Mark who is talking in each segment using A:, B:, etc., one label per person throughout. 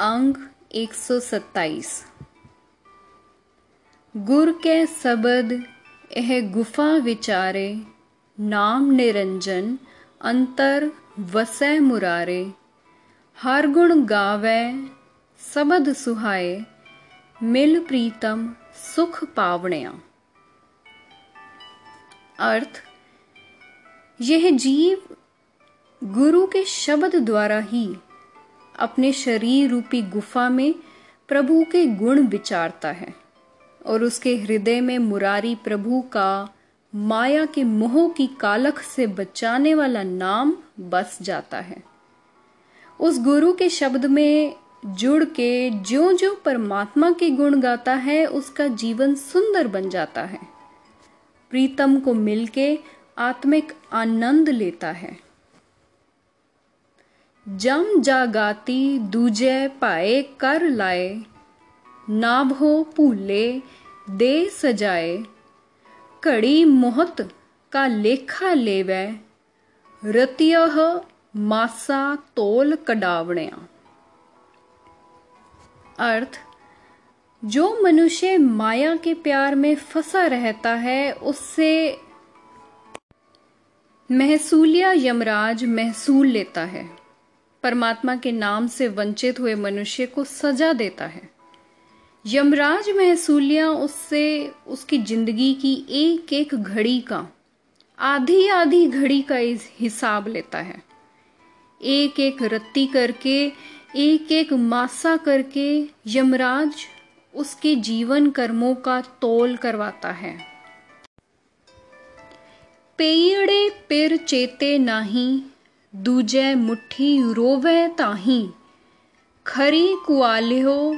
A: अंग 127 गुर के सबद, एह गुफा विचारे, नाम निरंजन, अंतर वसै मुरारे। हर गुण गावे, सबद सुहाए, मिल प्रीतम सुख पावणया। अर्थ, यह जीव गुरु के शब्द द्वारा ही अपने शरीर रूपी गुफा में प्रभु के गुण विचारता है और उसके हृदय में मुरारी प्रभु का माया के मोह की कालख से बचाने वाला नाम बस जाता है। उस गुरु के शब्द में जुड़ के जो जो परमात्मा के गुण गाता है, उसका जीवन सुंदर बन जाता है। प्रीतम को मिलके आत्मिक आनंद लेता है। जम जागाती दूजे पाए कर लाए, नाभो भूले दे सजाए। घड़ी मोहत का लेखा लेवै, रतियह मासा तोल कडावणया। अर्थ, जो मनुष्य माया के प्यार में फंसा रहता है, उससे महसूलिया यमराज महसूल लेता है। परमात्मा के नाम से वंचित हुए मनुष्य को सजा देता है। यमराज महसूलिया उससे उसकी ज़िंदगी की एक एक घड़ी का आधी आधी घड़ी का हिसाब लेता है। एक एक रत्ती करके एक एक मासा करके यमराज उसके जीवन कर्मों का तोल करवाता है। पेयड़े पिर चेते नाही दूजे मुट्ठी रोवे ताही। खरी कुआलियो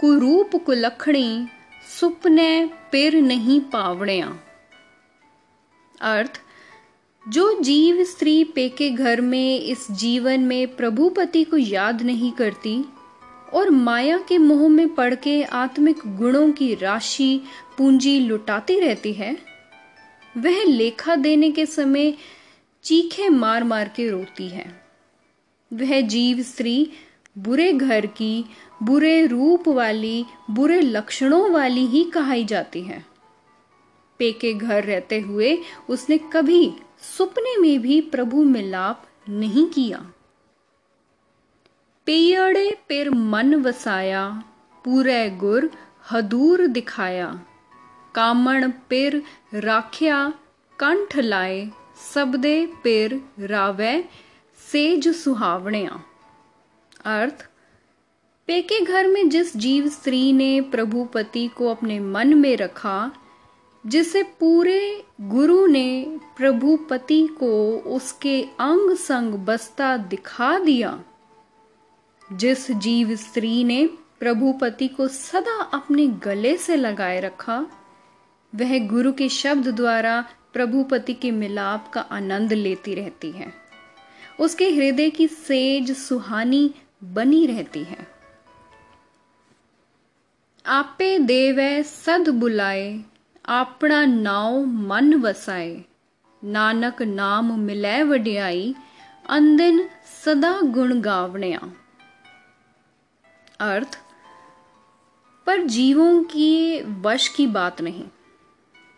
A: कुरूप कुलखणी, सुपने पिर नहीं पावणिया। अर्थ, जो जीव स्त्री पेके घर में, इस जीवन में प्रभुपति को याद नहीं करती, और माया के मोह में पड़ के आत्मिक गुणों की राशि पूंजी लुटाती रहती है, वह लेखा देने के समय चीखे मार मार के रोती है। वह जीव स्त्री बुरे घर की, बुरे रूप वाली, बुरे लक्षणों वाली ही कहाई जाती है। पेके घर रहते हुए उसने कभी सुपने में भी प्रभु मिलाप नहीं किया। पेयड़े पिर मन वसाया, पूरे गुर हदूर दिखाया। कामण पिर राख्या कंठ लाए सबदे पिर रावे सेज सुहावणिया अर्थ पेके घर में जिस जीव स्त्री ने प्रभुपति को अपने मन में रखा जिसे पूरे गुरु ने प्रभुपति को उसके अंग संग बसता दिखा दिया जिस जीव स्त्री ने प्रभुपति को सदा अपने गले से लगाए रखा वह गुरु के शब्द द्वारा प्रभुपति के मिलाप का आनंद लेती रहती है। उसके हृदय की सेज सुहानी बनी रहती है। आपे देव सद बुलाए आपना नाव मन वसाए। नानक नाम मिले वड्याई, अंदिन सदा गुण गावण्या। अर्थ, पर जीवों की वश की बात नहीं।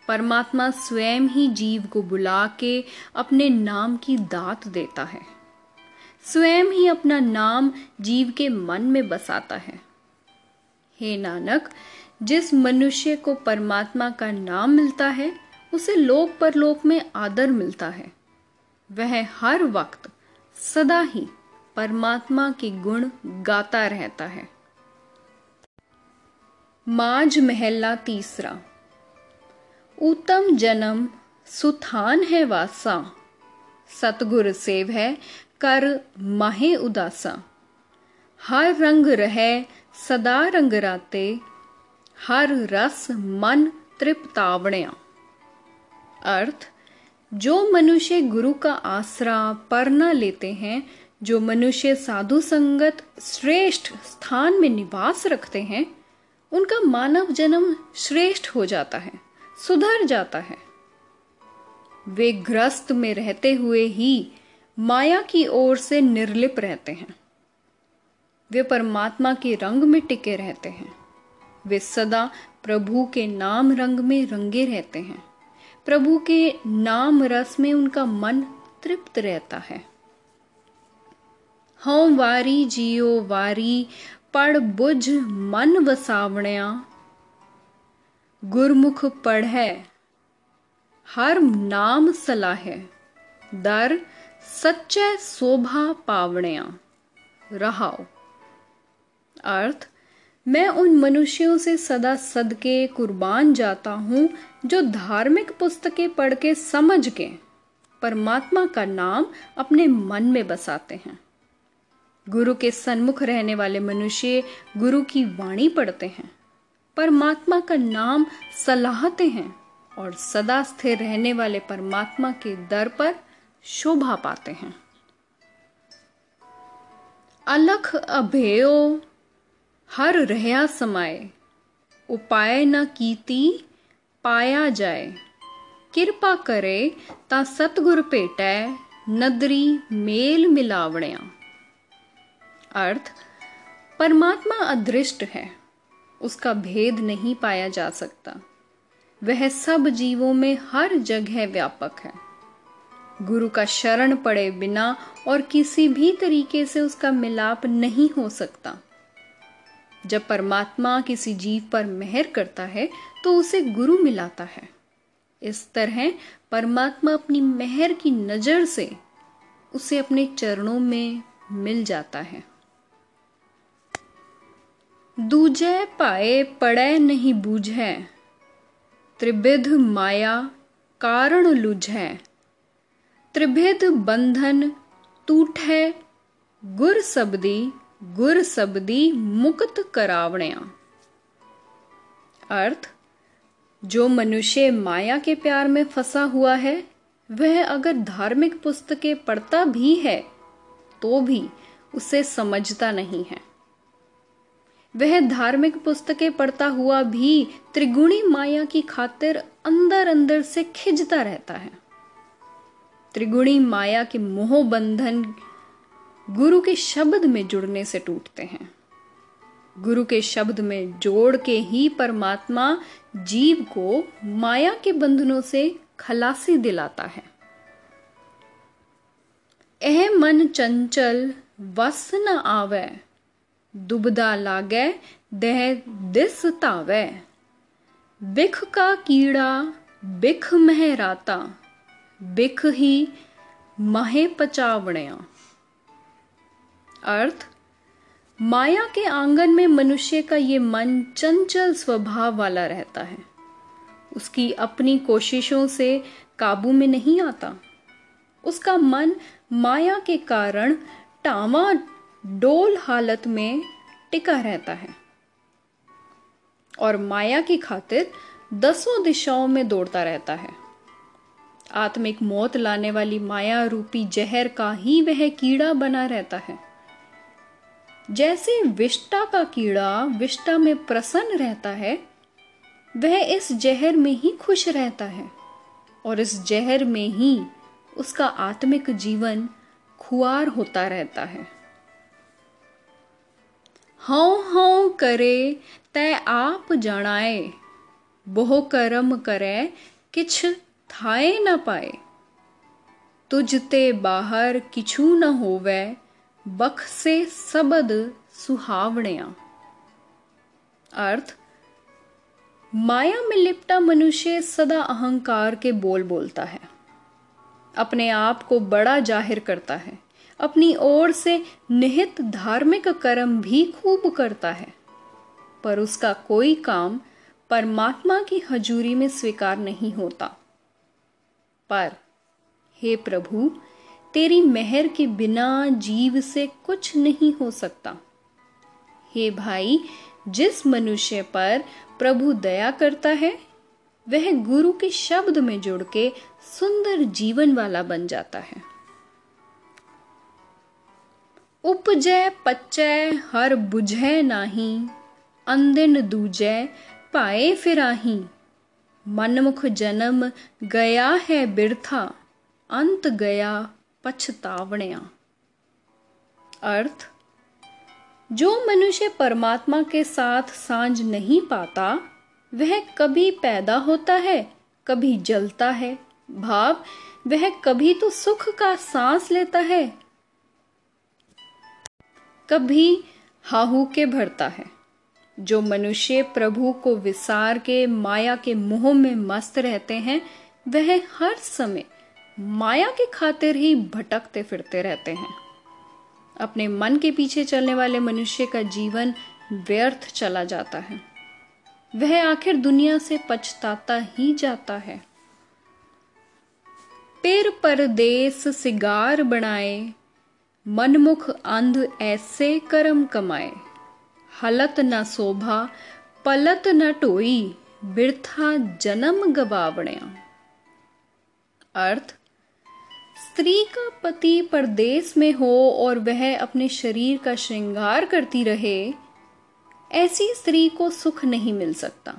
A: परमात्मा स्वयं ही जीव को बुला के अपने नाम की दात देता है। स्वयं ही अपना नाम जीव के मन में बसाता है। हे नानक, जिस मनुष्य को परमात्मा का नाम मिलता है, उसे लोक परलोक में आदर मिलता है। वह हर वक्त सदा ही परमात्मा के गुण गाता रहता है। माज महला तीसरा। उत्तम जन्म सुथान है वासा। सतगुर सेव है, कर माहे उदासा। हर रंग रहे, सदा रंग राते। हर रस मन तृप्तावणया। अर्थ, जो मनुष्य गुरु का आसरा परना लेते हैं, जो मनुष्य साधु संगत श्रेष्ठ स्थान में निवास रखते हैं, उनका मानव जन्म श्रेष्ठ हो जाता है। सुधर जाता है। वे ग्रस्त में रहते हुए ही माया की ओर से निर्लिप रहते हैं। वे परमात्मा के रंग में टिके रहते हैं। वे सदा प्रभु के नाम रंग में रंगे रहते हैं। प्रभु के नाम रस में उनका मन तृप्त रहता है। हों वारी जियो वारी, पढ़ बुझ मन वसावणिया गुरमुख पढ़ै हर नाम सलाह। दर सच्चे शोभा पावणिया। रहाओ। अर्थ, मैं उन मनुष्यों से सदा सदके कुर्बान जाता हूँ, जो धार्मिक पुस्तकें पढ़ के समझ के परमात्मा का नाम अपने मन में बसाते हैं। गुरु के सन्मुख रहने वाले मनुष्य गुरु की वाणी पढ़ते हैं। परमात्मा का नाम सलाहते हैं और सदा स्थिर रहने वाले परमात्मा के दर पर शोभा पाते हैं। अलख अभेयो, हर रहया समाए उपाय न कीती, पाया जाए। किरपा करे ता सतगुर भेटै, नदरी मेल मिलावणिया। अर्थ, परमात्मा अदृष्ट है। उसका भेद नहीं पाया जा सकता। वह सब जीवों में हर जगह व्यापक है। गुरु का शरण पड़े बिना और किसी भी तरीके से उसका मिलाप नहीं हो सकता। जब परमात्मा किसी जीव पर मेहर करता है तो उसे गुरु मिलाता है। इस तरह परमात्मा अपनी मेहर की नज़र से उसे अपने चरणों में मिल जाता है। दूजे पाए पड़े नहीं बूझे। त्रिविध माया कारण लुझे। त्रिभिद बंधन टूठे गुर सबदी गुर सबदी मुक्त करावणिया अर्थ, जो मनुष्य माया के प्यार में फंसा हुआ है, वह अगर धार्मिक पुस्तकें पढ़ता भी है तो भी उसे समझता नहीं है। वह धार्मिक पुस्तकें पढ़ता हुआ भी त्रिगुणी माया की खातिर अंदर अंदर से खिंचता रहता है। त्रिगुणी माया के मोह बंधन गुरु के शब्द में जुड़ने से टूटते हैं। गुरु के शब्द में जोड़ के ही परमात्मा जीव को माया के बंधनों से खलासी दिलाता है। एह मन चंचल वस न आवे। दुबदा लागे दह दिस तावे बिख का कीड़ा बिख महराता बिख ही महे पचावणया अर्थ माया के आँगन में मनुष्य का ये मन चंचल स्वभाव वाला रहता है उसकी अपनी कोशिशों से काबू में नहीं आता उसका मन माया के कारण टावा डोल हालत में टिका रहता है। और माया की खातिर दसों दिशाओं में दौड़ता रहता है। आत्मिक मौत लाने वाली माया रूपी जहर का ही वह कीड़ा बना रहता है। जैसे विष्टा का कीड़ा विष्टा में प्रसन्न रहता है, वह इस जहर में ही खुश रहता है और इस जहर में ही उसका आत्मिक जीवन खुआर होता रहता है। हौ हौ करे तय आप जणाए। बहु कर्म करे किछ थाए न पाए। तुझ ते बाहर किछु न होवे बखसे सबद सुहावणिया। अर्थ, माया में लिपटा मनुष्य सदा अहंकार के बोल बोलता है। अपने आप को बड़ा ज़ाहिर करता है। अपनी ओर से निहित धार्मिक कर्म भी खूब करता है, पर उसका कोई काम परमात्मा की हजूरी में स्वीकार नहीं होता। पर, हे प्रभु, तेरी मेहर के बिना जीव से कुछ नहीं हो सकता। हे भाई, जिस मनुष्य पर प्रभु दया करता है, वह गुरु के शब्द में जुड़ के सुंदर जीवन वाला बन जाता है। उपजय पच्चय हर बुझे नाही, अंदिन दूजय पाए फिराही। मनमुख जन्म गया है बिरथा, अंत गया पछतावणिया। अर्थ, जो मनुष्य परमात्मा के साथ साँझ नहीं पाता, वह कभी पैदा होता है, कभी जलता है। भाव, वह कभी तो सुख का सांस लेता है कभी हाहू के भरता है, जो मनुष्य प्रभु को विसार के, माया के मोह में मस्त रहते हैं, वह हर समय माया के खातिर ही भटकते फिरते रहते हैं। अपने मन के पीछे चलने वाले मनुष्य का जीवन व्यर्थ चला जाता है। वह आखिर दुनिया से पछताता ही जाता है। पेर परदेस सिगार बनाए मनमुख अंध ऐसे कर्म कमाए। हलत न शोभा, पलत न टोई, बिरथा जन्म गवावणया। अर्थ, स्त्री का पति परदेश में हो और वह अपने शरीर का श्रृंगार करती रहे, ऐसी स्त्री को सुख नहीं मिल सकता।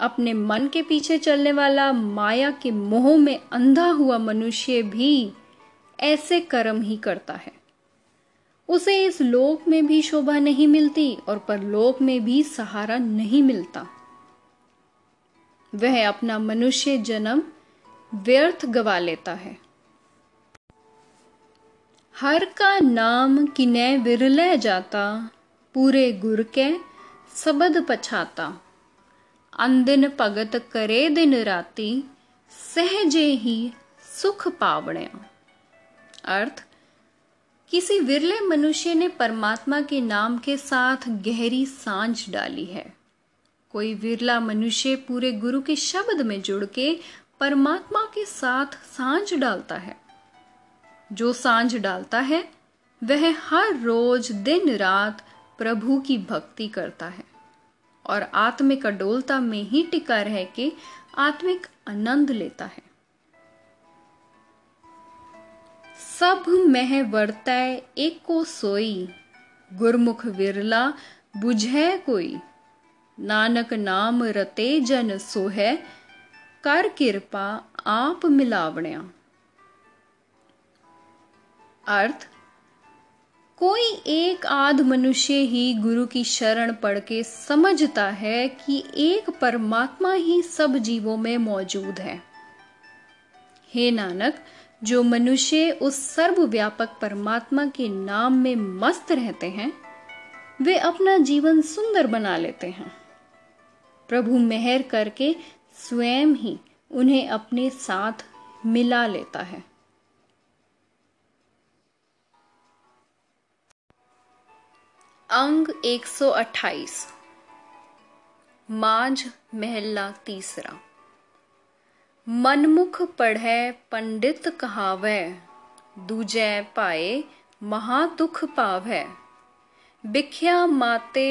A: अपने मन के पीछे चलने वाला माया के मोह में अंधा हुआ मनुष्य भी ऐसे कर्म ही करता है। उसे इस लोक में भी शोभा नहीं मिलती और परलोक में भी सहारा नहीं मिलता। वह अपना मनुष्य जन्म व्यर्थ गवा लेता है। हर का नाम किने विरल जाता, पूरे गुर के सबद पछाता। अंदिन भगत करे दिन राती, सहजे ही सुख पावणे अर्थ, किसी विरले मनुष्य ने परमात्मा के नाम के साथ गहरी साँझ डाली है। कोई विरला मनुष्य पूरे गुरु के शब्द में जुड़ के परमात्मा के साथ साँझ डालता है। जो साँझ डालता है, वह हर रोज दिन रात प्रभु की भक्ति करता है और आत्मिक अडोलता में ही टिका रह के आत्मिक आनंद लेता है। सब मह वर्तय एक सोई। गुरमुख विरला बुझे कोई। नानक नाम रते जन सोहे, कर कृपा आप मिलावण्या। अर्थ, कोई एक आध मनुष्य ही गुरु की शरण पढ़ के समझता है कि एक परमात्मा ही सब जीवों में मौजूद है। हे नानक जो मनुष्य उस सर्वव्यापक परमात्मा के नाम में मस्त रहते हैं, वे अपना जीवन सुंदर बना लेते हैं। प्रभु मेहर करके स्वयं ही उन्हें अपने साथ मिला लेता है। अंग 128 माझ महला तीसरा। मनमुख पढ़े पंडित कहावै, दूजे पाए महादुख पावै। बिख्या माते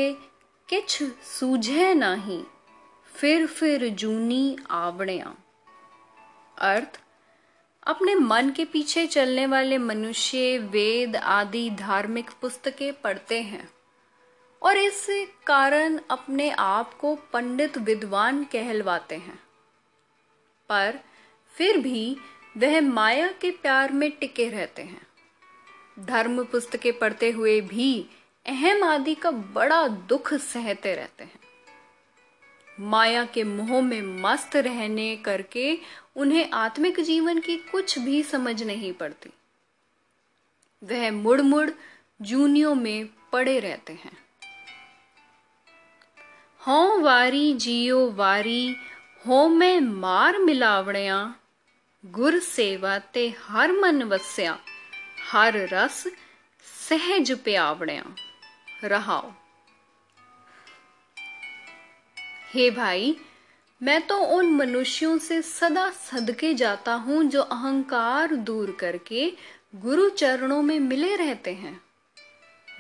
A: किछ सूझे नाही, फिर फिर जूनी आवणिया। अर्थ, अपने मन के पीछे चलने वाले मनुष्य वेद आदि धार्मिक पुस्तकें पढ़ते हैं, और इस कारण अपने आप को पंडित विद्वान कहलवाते हैं। पर फिर भी वह माया के प्यार में टिके रहते हैं। धर्म पुस्तकें पढ़ते हुए भी अहम आदि का बड़ा दुख सहते रहते हैं। माया के मोह में मस्त रहने करके उन्हें आत्मिक जीवन की कुछ भी समझ नहीं पड़ती। वह मुड़ मुड़ जूनियों में पड़े रहते हैं। हों वारी जियो वारी मैं मार मिलावणिया, गुर सेवा ते हर मन वस्या, हर रस सहज प्यावणिया। रहाओ। हे भाई, मैं तो उन मनुष्यों से सदा सदके जाता हूँ जो अहंकार दूर करके गुरु चरणों में मिले रहते हैं।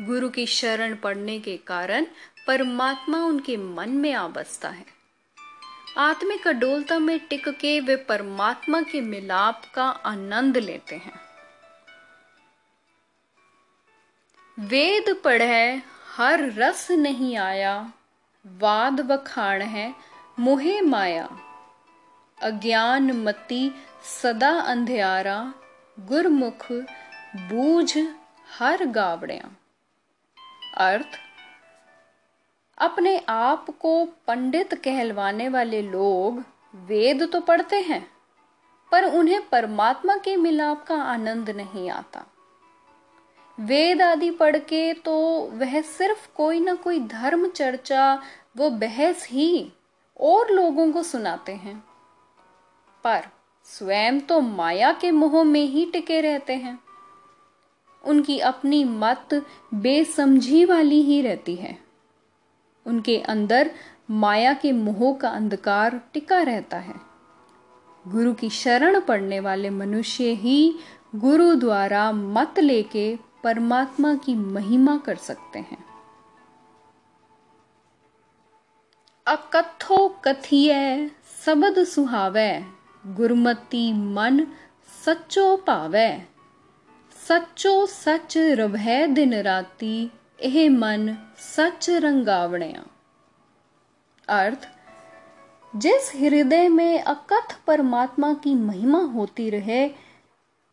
A: गुरु की शरण पड़ने के कारण परमात्मा उनके मन में आ बसता है। आत्मिक अडोलता में टिक के वे परमात्मा के मिलाप का आनंद लेते हैं। वेद पढ़े, हर रस नहीं आया, वाद बखाण है, मोहे माया। अज्ञान मति सदा अंधियारा, गुरमुख बूझ हर गावड़िया। अर्थ अपने आप को पंडित कहलवाने वाले लोग वेद तो पढ़ते हैं, पर उन्हें परमात्मा के मिलाप का आनंद नहीं आता। वेद आदि पढ़ के तो वह सिर्फ़ कोई ना कोई धर्म चर्चा, वो बहस ही और लोगों को सुनाते हैं। पर स्वयं तो माया के मोह में ही टिके रहते हैं। उनकी अपनी मत बेसमझी वाली ही रहती है। उनके अंदर माया के मोह का अंधकार टिका रहता है। गुरु की शरण पड़ने वाले मनुष्य ही गुरु द्वारा मत लेके परमात्मा की महिमा कर सकते हैं। अकथो कथिय सबद सुहावे, गुरमती मन सच्चो पावे। सच्चो सच रवै दिन राती ਇਹ ਮਨ सच रंगावणिया अर्थ जिस हृदय में अकथ परमात्मा की महिमा होती रहे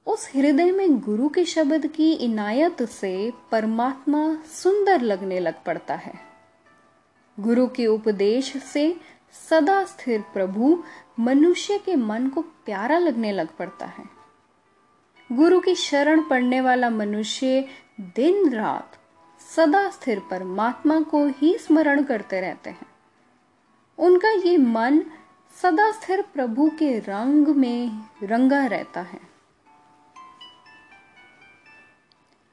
A: उस हृदय में गुरु के शब्द की इनायत से परमात्मा सुंदर लगने लग पड़ता है गुरु के उपदेश से सदा स्थिर प्रभु मनुष्य के मन को प्यारा लगने लग पड़ता है गुरु की शरण पड़ने वाला मनुष्य दिन रात सदा स्थिर परमात्मा को ही स्मरण करते रहते हैं। उनका ये मन सदा स्थिर प्रभु के रंग में रंगा रहता है।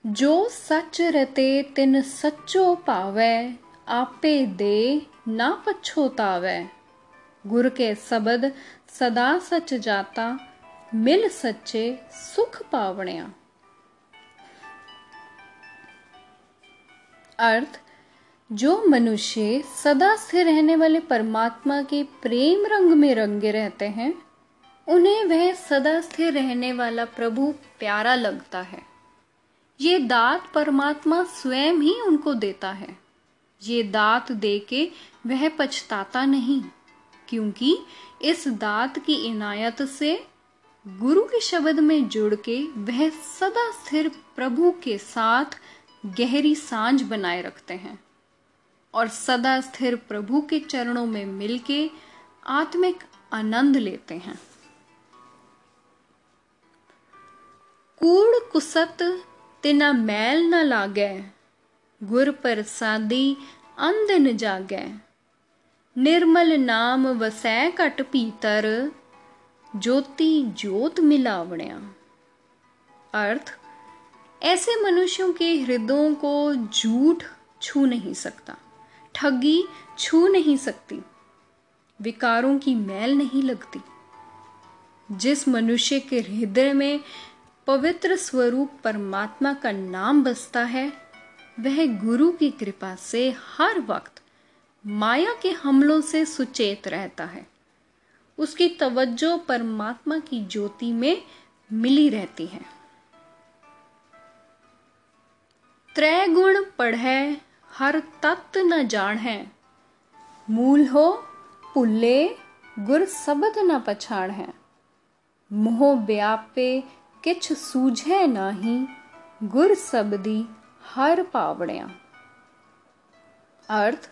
A: जो सच रहते, तिन सच्चो पावे, आपे दे ना पछोतावे गुर के शब्द सदा सच जाता, मिल सच्चे सुख पावणिया। अर्थ, जो मनुष्य सदा स्थिर रहने वाले परमात्मा के प्रेम रंग में रंगे रहते हैं, उन्हें वह सदा स्थिर रहने वाला प्रभु प्यारा लगता है। ये दात परमात्मा स्वयं ही उनको देता है। ये दात देके वह पछताता नहीं, क्योंकि इस दात की इनायत से गुरु के शब्द में जुड़ के वह सदा स्थिर प्रभु के साथ गहरी साँझ बनाए रखते हैं और सदा स्थिर प्रभु के चरणों में मिलके आत्मिक आनंद लेते हैं। कूड़ कुसत तिना मैल न लागे, गुर प्रसादी न जागे। निर्मल नाम वसै कट पीतर ज्योति ज्योत मिलावणिया। अर्थ ऐसे मनुष्यों के हृदयों को झूठ छू नहीं सकता, ठगी छू नहीं सकती, विकारों की मैल नहीं लगती। जिस मनुष्य के हृदय में पवित्र स्वरूप परमात्मा का नाम बसता है, वह गुरु की कृपा से हर वक्त माया के हमलों से सुचेत रहता है। उसकी तवज्जो परमात्मा की ज्योति में मिली रहती है। त्रै गुण पढ़े, हर तत् न जान है मूल हो, पुल्ले, गुर सबद न पछाण। है मोह व्यापे किछ सूझे नाही, गुर सबदी हर पावड़िया अर्थ,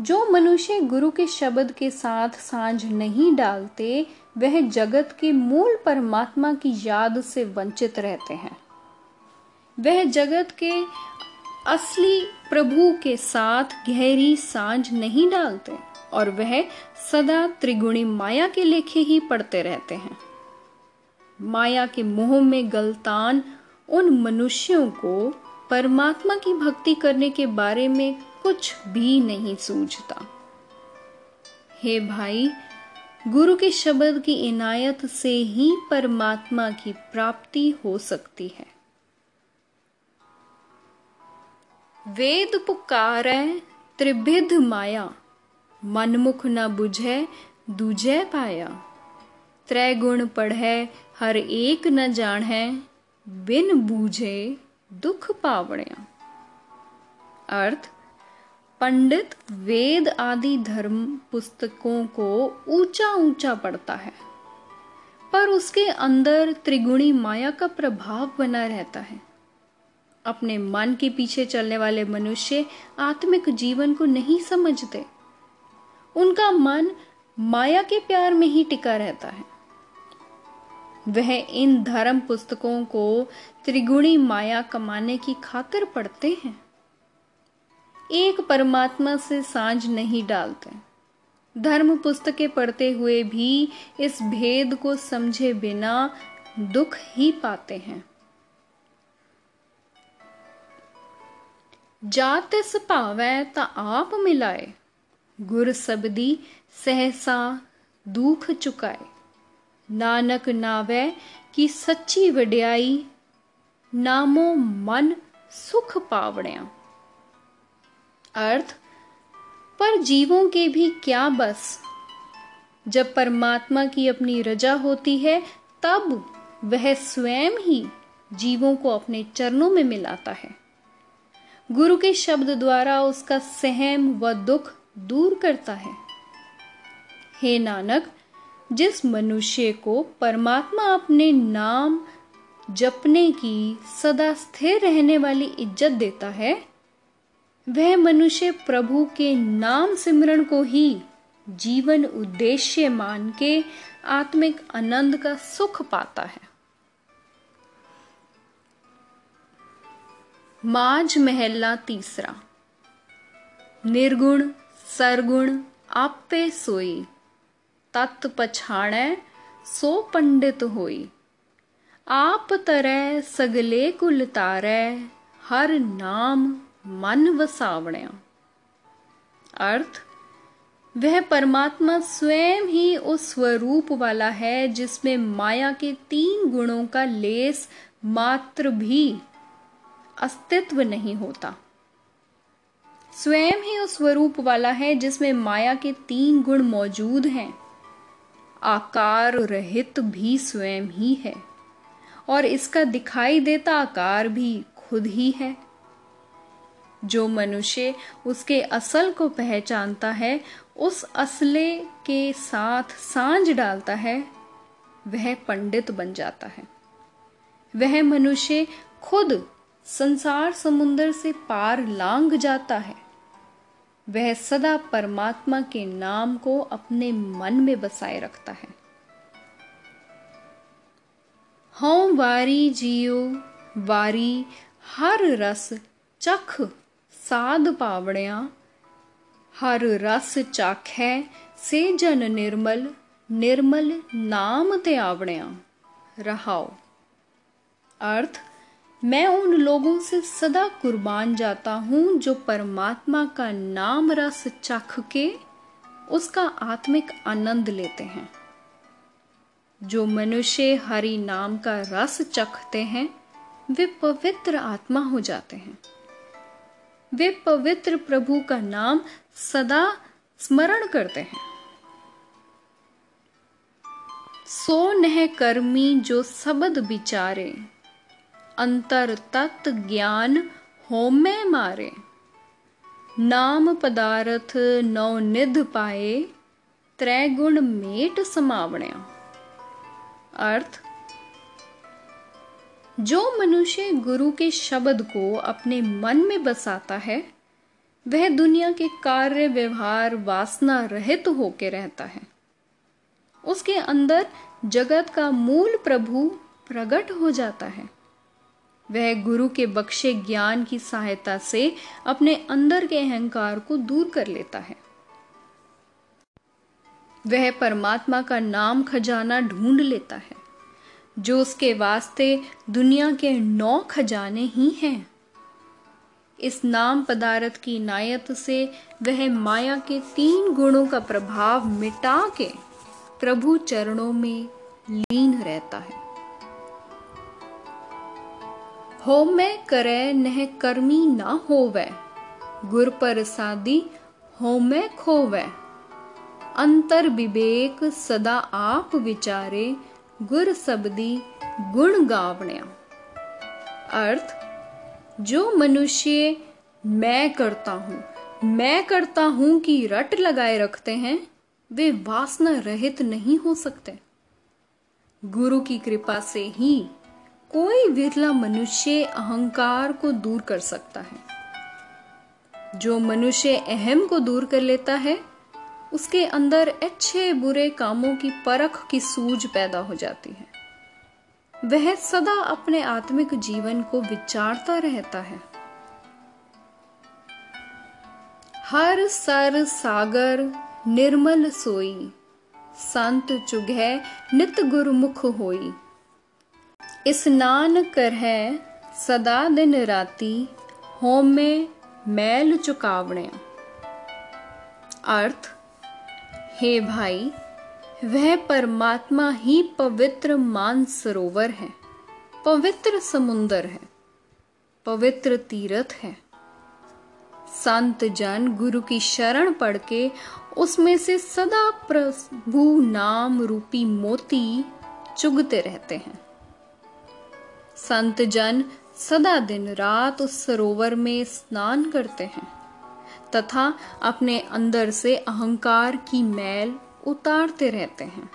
A: जो मनुष्य गुरु के शब्द के साथ साँझ नहीं डालते, वह जगत के मूल परमात्मा की याद से वंचित रहते हैं। वह जगत के असली प्रभु के साथ गहरी साँझ नहीं डालते और वह सदा त्रिगुणी माया के लेखे ही पढ़ते रहते हैं। माया के मोह में गलतान उन मनुष्यों को परमात्मा की भक्ति करने के बारे में कुछ भी नहीं सूझता। हे भाई, गुरु के शब्द की इनायत से ही परमात्मा की प्राप्ति हो सकती है। वेद पुकारै त्रिभिध माया, मनमुख न बुझे, दूजे पाया। त्रै गुण पढ़े, हर एक न जाने बिन बूझे दुख पावणिया अर्थ, पंडित वेद आदि धर्म पुस्तकों को ऊँचा ऊँचा पढ़ता है, पर उसके अंदर त्रिगुणी माया का प्रभाव बना रहता है। अपने मन के पीछे चलने वाले मनुष्य आत्मिक जीवन को नहीं समझते। उनका मन माया के प्यार में ही टिका रहता है। वह इन धर्म पुस्तकों को त्रिगुणी माया कमाने की खातिर पढ़ते हैं। एक परमात्मा से साँझ नहीं डालते। धर्म पुस्तकें पढ़ते हुए भी इस भेद को समझे बिना दुख ही पाते हैं। जातिस पावै ता आप मिलाए। गुर सबदी सहसा दुख चुकाए। नानक नावै की सच्ची वड्याई, नामो मन सुख पावणिया। अर्थ, पर जीवों के भी क्या बस? जब परमात्मा की अपनी रजा होती है, तब वह स्वयं ही जीवों को अपने चरणों में मिलाता है। गुरु के शब्द द्वारा उसका सहम व दुख दूर करता है। हे नानक, जिस मनुष्य को परमात्मा अपने नाम जपने की सदा स्थिर रहने वाली इज़्ज़त देता है, वह मनुष्य प्रभु के नाम सिमरण को ही जीवन उद्देश्य मान के आत्मिक आनंद का सुख पाता है। माज महला तीसरा। निर्गुण, सरगुण, आपे सोई। तत् पछाणै, सो पंडित होई। आप तरह सगले कुल तारै, हर नाम मन वसावणया। अर्थ, वह परमात्मा स्वयं ही उस स्वरूप वाला है जिसमें माया के तीन गुणों का लेस मात्र भी अस्तित्व नहीं होता। स्वयं ही उस स्वरूप वाला है जिसमें माया के तीन गुण मौजूद हैं। आकार रहित भी स्वयं ही है, और इसका दिखाई देता आकार भी खुद ही है। जो मनुष्य उसके असल को पहचानता है, उस असले के साथ साँझ डालता है, वह पंडित बन जाता है। वह मनुष्य खुद संसार समुन्दर से पार लांग जाता है। वह सदा परमात्मा के नाम को अपने मन में बसाए रखता है। हों वारी जियो, वारी हर रस चख साध पावणिया हर रस चाखै से जन निर्मल निर्मल नाम ते आवणिया रहाओ। अर्थ मैं उन लोगों से सदा कुर्बान जाता हूँ जो परमात्मा का नाम रस चख के उसका आत्मिक आनंद लेते हैं। जो मनुष्य हरि नाम का रस चखते हैं, वे पवित्र आत्मा हो जाते हैं। वे पवित्र प्रभु का नाम सदा स्मरण करते हैं। सो नह कर्मी जो सबद विचारे अंतर तत् ज्ञान होमे मारे। नाम पदार्थ नौ निध पाए त्रैगुण मेट समावणया। अर्थ, जो मनुष्य गुरु के शब्द को अपने मन में बसाता है, वह दुनिया के कार्य, व्यवहार, वासना रहित तो होकर रहता है। उसके अंदर जगत का मूल प्रभु प्रकट हो जाता है। वह गुरु के बख्शे ज्ञान की सहायता से अपने अंदर के अहंकार को दूर कर लेता है। वह परमात्मा का नाम खजाना ढूंढ लेता है, जो उसके वास्ते दुनिया के नौ खजाने ही हैं। इस नाम पदार्थ की नायत से वह माया के तीन गुणों का प्रभाव मिटा के प्रभु चरणों में लीन रहता है। हो मैं करे नह कर्मी ना होवे। गुर पर सादी हो मैं खोवे। अंतर विवेक सदा आप विचारे, गुर सबदी गुण गावण्या। अर्थ, जो मनुष्य, मैं करता हूँ। मैं करता हूँ कि रट लगाए रखते हैं, वे वासना रहित नहीं हो सकते। गुरु की कृपा से ही कोई विरला मनुष्य अहंकार को दूर कर सकता है। जो मनुष्य अहम को दूर कर लेता है, उसके अंदर अच्छे बुरे कामों की परख की सूझ पैदा हो जाती है। वह सदा अपने आत्मिक जीवन को विचारता रहता है। हर सर सागर निर्मल सोई, संत चुगह नित गुरुमुख होई। स्नान कर है सदा दिन राती होमे मैल चुकावने अर्थ, हे भाई, वह परमात्मा ही पवित्र मान सरोवर है, पवित्र समुंदर है, पवित्र तीर्थ है। संत जन गुरु की शरण पढ़ के उसमें से सदा प्रभु नाम रूपी मोती चुगते रहते हैं। संत जन सदा दिन रात उस सरोवर में स्नान करते हैं, तथा अपने अंदर से अहंकार की मैल उतारते रहते हैं।